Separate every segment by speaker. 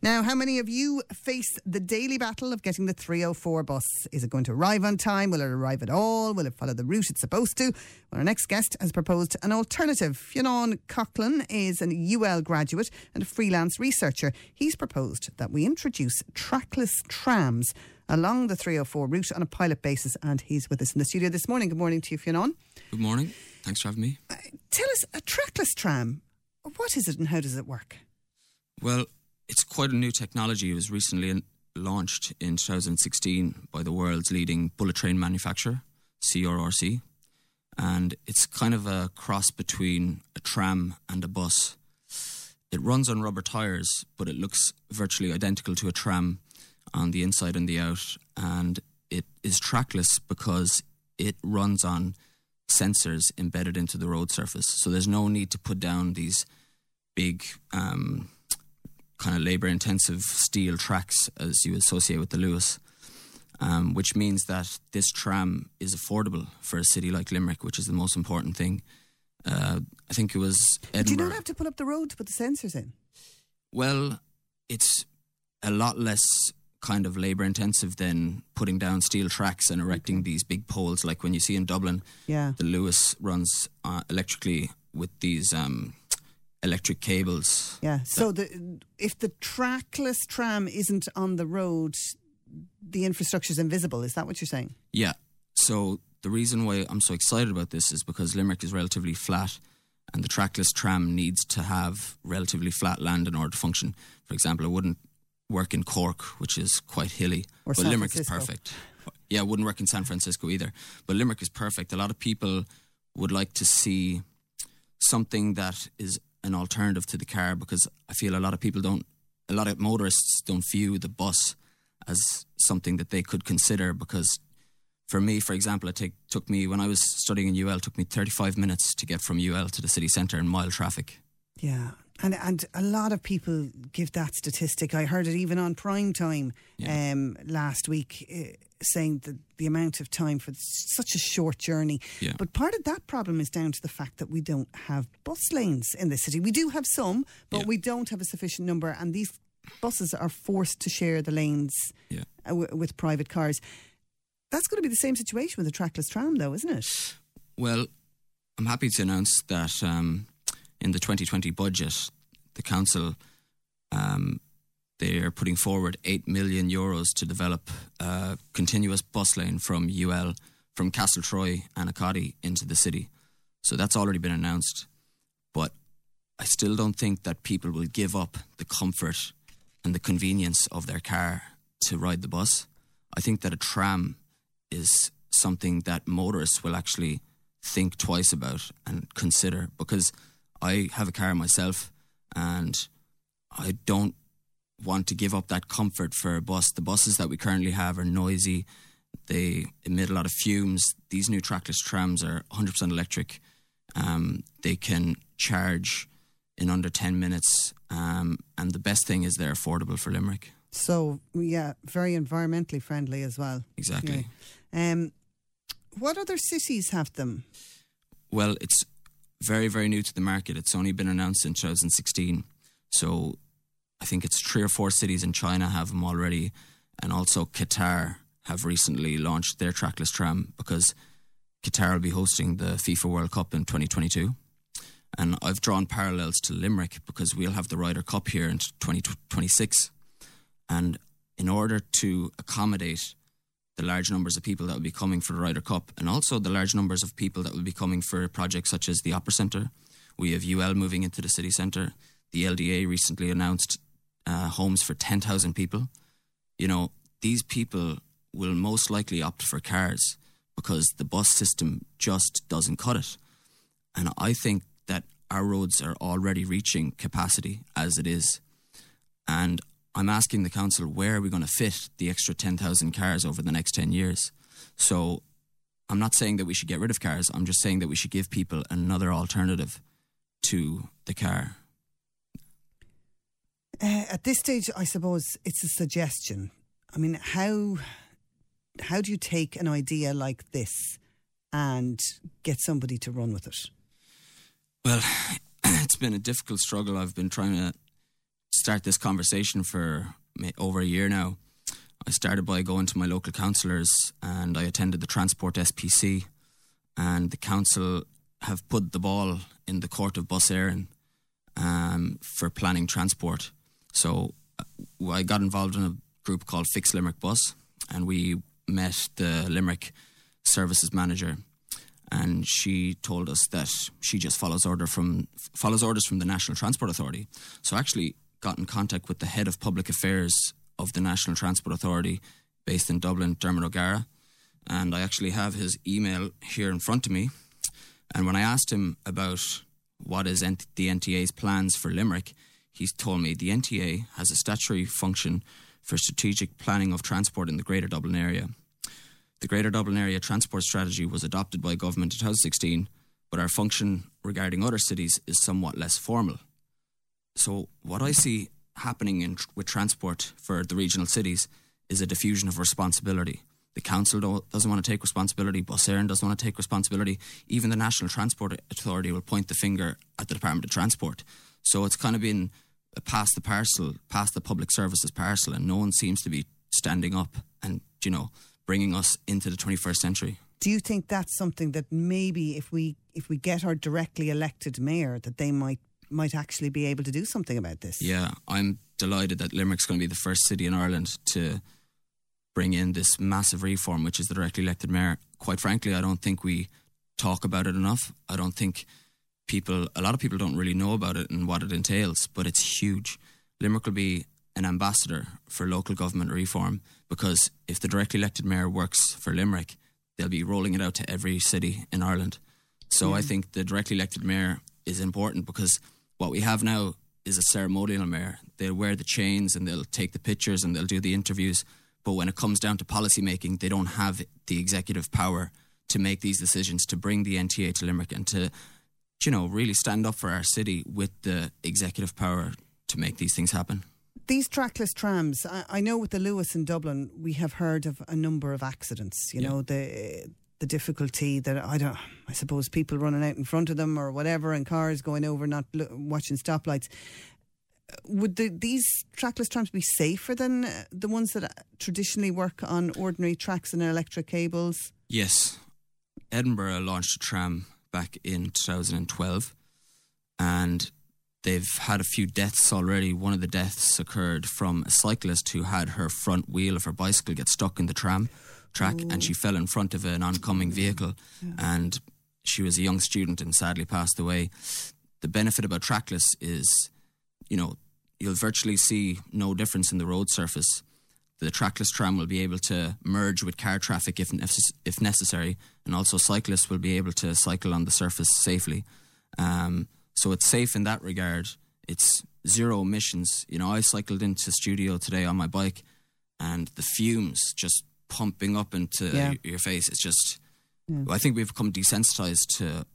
Speaker 1: Now, how many of you face the daily battle of getting the 304 bus? Is it going to arrive on time? Will it arrive at all? Will it follow the route it's supposed to? Well, our next guest has proposed an alternative. Fionn Coughlin is an UL graduate and a freelance researcher. He's proposed that we introduce trackless trams along the 304 route on a pilot basis, and he's with us in the studio this morning. Good morning to you, Fionn.
Speaker 2: Good morning. Thanks for having me.
Speaker 1: Uh, tell us, a trackless tram, what is it and how does it work?
Speaker 2: Well, it's quite a new technology. It was recently in, launched in 2016 by the world's leading bullet train manufacturer, CRRC. And it's kind of a cross between a tram and a bus. It runs on rubber tyres, but it looks virtually identical to a tram on the inside and the out. And it is trackless because it runs on sensors embedded into the road surface. So there's no need to put down these big um, kind of labour intensive steel tracks as you associate with the Luas. Um, which means that this tram is affordable for a city like Limerick, which is the most important thing. Uh, I think it was Edinburgh.
Speaker 1: Do you not have to pull up the road to put the sensors in?
Speaker 2: Well, it's a lot less kind of labour intensive than putting down steel tracks and erecting these big poles. Like when you see in Dublin,
Speaker 1: yeah.
Speaker 2: the Luas runs uh, electrically with these um, electric cables.
Speaker 1: Yeah. So the if the trackless tram isn't on the road, the infrastructure is invisible. Is that what you're saying?
Speaker 2: Yeah. So the reason why I'm so excited about this is because Limerick is relatively flat, and the trackless tram needs to have relatively flat land in order to function. For example, it wouldn't work in Cork, which is quite hilly,
Speaker 1: or
Speaker 2: but
Speaker 1: San
Speaker 2: Limerick
Speaker 1: Francisco.
Speaker 2: is perfect. Yeah, it wouldn't work in San Francisco either. But Limerick is perfect. A lot of people would like to see something that is an alternative to the car because I feel a lot of people don't, a lot of motorists don't view the bus as something that they could consider because for me, for example, it take, took me, when I was studying in UL, took me 35 minutes to get from UL to the city centre in mile traffic.
Speaker 1: Yeah. And and a lot of people give that statistic. I heard it even on prime time
Speaker 2: Yeah.
Speaker 1: um, last week, uh, saying that the amount of time for such a short journey.
Speaker 2: Yeah.
Speaker 1: But part of that problem is down to the fact that we don't have bus lanes in the city. We do have some, but
Speaker 2: Yeah.
Speaker 1: we don't have a sufficient number, and these buses are forced to share the lanes uh, w- with private cars. That's going to be the same situation with a trackless tram, though, isn't it?
Speaker 2: Well, I'm happy to announce that um, in the 2020 budget, the council um, they are putting forward eight million euros to develop a continuous bus lane from UL from Castle Troy and Annacotty into the city. So that's already been announced, but I still don't think that people will give up the comfort and the convenience of their car to ride the bus. I think that a tram is something that motorists will actually think twice about and consider because I have a car myself and I don't want to give up that comfort for a bus. The buses that we currently have are noisy, they emit a lot of fumes. These new trackless trams are 100% electric. Um, they can charge in under 10 minutes. Um, and the best thing is they're affordable for Limerick.
Speaker 1: So, yeah, very environmentally friendly as well.
Speaker 2: Exactly.
Speaker 1: Yeah. Um, what other cities have them?
Speaker 2: Well, it's very, very new to the market. It's only been announced in 2016. So I think it's three or four cities in China have them already. And also Qatar have recently launched their trackless tram because Qatar will be hosting the FIFA World Cup in 2022. And I've drawn parallels to Limerick because we'll have the Ryder Cup here in 2026. And in order to accommodate the large numbers of people that will be coming for the Ryder Cup and also the large numbers of people that will be coming for projects such as the Opera Centre. We have UL moving into the city centre. The LDA recently announced uh, homes for 10,000 people. You know, these people will most likely opt for cars because the bus system just doesn't cut it. And I think that our roads are already reaching capacity as it is. And I'm asking the council where are we going to fit the extra 10,000 cars over the next 10 years? So I'm not saying that we should get rid of cars. I'm just saying that we should give people another alternative to the car.
Speaker 1: Uh, at this stage, I suppose it's a suggestion. I mean, how how do you take an idea like this and get somebody to run with it?
Speaker 2: Well, it's been a difficult struggle. I've been trying to start this conversation for over a year now. I started by going to my local councillors and I attended the Transport SPC, and the council have put the ball in the court of Bus Éireann um, for planning transport. So uh, I got involved in a group called Fix Limerick Bus, and we met the Limerick services manager, and she told us that she just follows order from follows orders from the National Transport Authority. So actually got in contact with the head of public affairs of the National Transport Authority, based in Dublin, Dermot O'Gara, and I actually have his email here in front of me. And when I asked him about what is N- the NTA's plans for Limerick, he's told me the NTA has a statutory function for strategic planning of transport in the Greater Dublin area. The Greater Dublin Area Transport Strategy was adopted by government in 2016, but our function regarding other cities is somewhat less formal. So, what I see happening in, with transport for the regional cities is a diffusion of responsibility. The council doesn't want to take responsibility. Bus doesn't want to take responsibility. Even the National Transport Authority will point the finger at the Department of Transport. So it's kind of been a pass the parcel, pass the public services parcel, and no one seems to be standing up and you know bringing us into the 21st century.
Speaker 1: Do you think that's something that maybe if we if we get our directly elected mayor, that they might might actually be able to do something about this?
Speaker 2: Yeah, I'm delighted that Limerick's going to be the first city in Ireland to bring in this massive reform, which is the directly elected mayor. Quite frankly, I don't think we talk about it enough. I don't think people, a lot of people don't really know about it and what it entails, but it's huge. Limerick will be an ambassador for local government reform because if the directly elected mayor works for Limerick, they'll be rolling it out to every city in Ireland. So I think the directly elected mayor is important because what we have now is a ceremonial mayor. They'll wear the chains and they'll take the pictures and they'll do the interviews. But when it comes down to policy making, they don't have the executive power to make these decisions, to bring the NTA to Limerick and to, you know, really stand up for our city with the executive power to make these things happen.
Speaker 1: These trackless trams, I, I know with the Luas in Dublin, we have heard of a number of accidents. You
Speaker 2: Yeah.
Speaker 1: know the the difficulty that I don't. I suppose people running out in front of them or whatever, and cars going over, not lo- watching stoplights. Would the, these trackless trams be safer than uh, the ones that uh, traditionally work on ordinary tracks and electric cables?
Speaker 2: Yes. Edinburgh launched a tram back in 2012 and they've had a few deaths already. One of the deaths occurred from a cyclist who had her front wheel of her bicycle get stuck in the tram track and she fell in front of an oncoming vehicle and she was a young student and sadly passed away. The benefit about trackless is, you know, you'll virtually see no difference in the road surface the trackless tram will be able to merge with car traffic if if necessary, and also cyclists will be able to cycle on the surface safely. Um, so it's safe in that regard. It's zero emissions. You know, I cycled into studio today on my bike, and the fumes just pumping up into
Speaker 1: Yeah.
Speaker 2: y- your face. It's just. I think we've become desensitized to,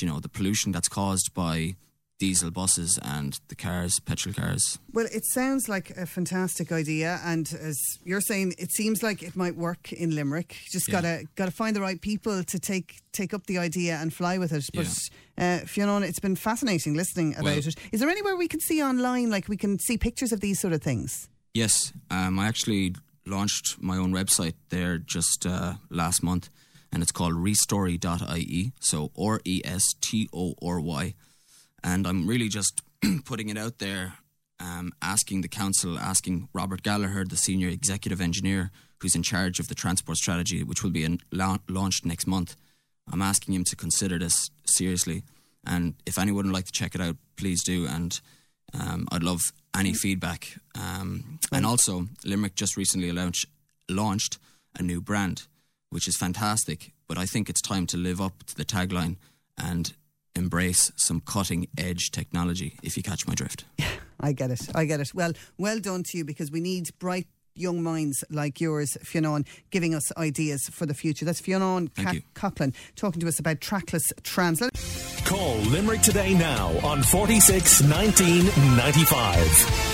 Speaker 2: you know, the pollution that's caused by diesel buses and the cars, petrol cars.
Speaker 1: Well, it sounds like a fantastic idea, and as you're saying, it seems like it might work in Limerick. Just
Speaker 2: Yeah.
Speaker 1: gotta gotta find the right people to take take up the idea and fly with it. But uh, Fiona, it's been fascinating listening about
Speaker 2: Well-
Speaker 1: it. Is there anywhere we can see online, like we can see pictures of these sort of things?
Speaker 2: Yes, um, I actually launched my own website there just uh, last month, and it's called restory.ie. So R E S T O R Y. And I'm really just putting it out there, um, asking the council, asking Robert Gallagher, the senior executive engineer who's in charge of the transport strategy, which will be in, la- launched next month. I'm asking him to consider this seriously. And if anyone would like to check it out, please do. And um, I'd love any feedback. Um, and also, Limerick just recently launch, launched a new brand, which is fantastic. But I think it's time to live up to the tagline and embrace some cutting edge technology, if you catch my drift.
Speaker 1: Yeah, I get it. I get it. Well, well done to you because we need bright young minds like yours, Fionn, giving us ideas for the future. That's Fionn. Coughlin talking to us about trackless trams. Let-
Speaker 3: Call Limerick today now on 46 19 95.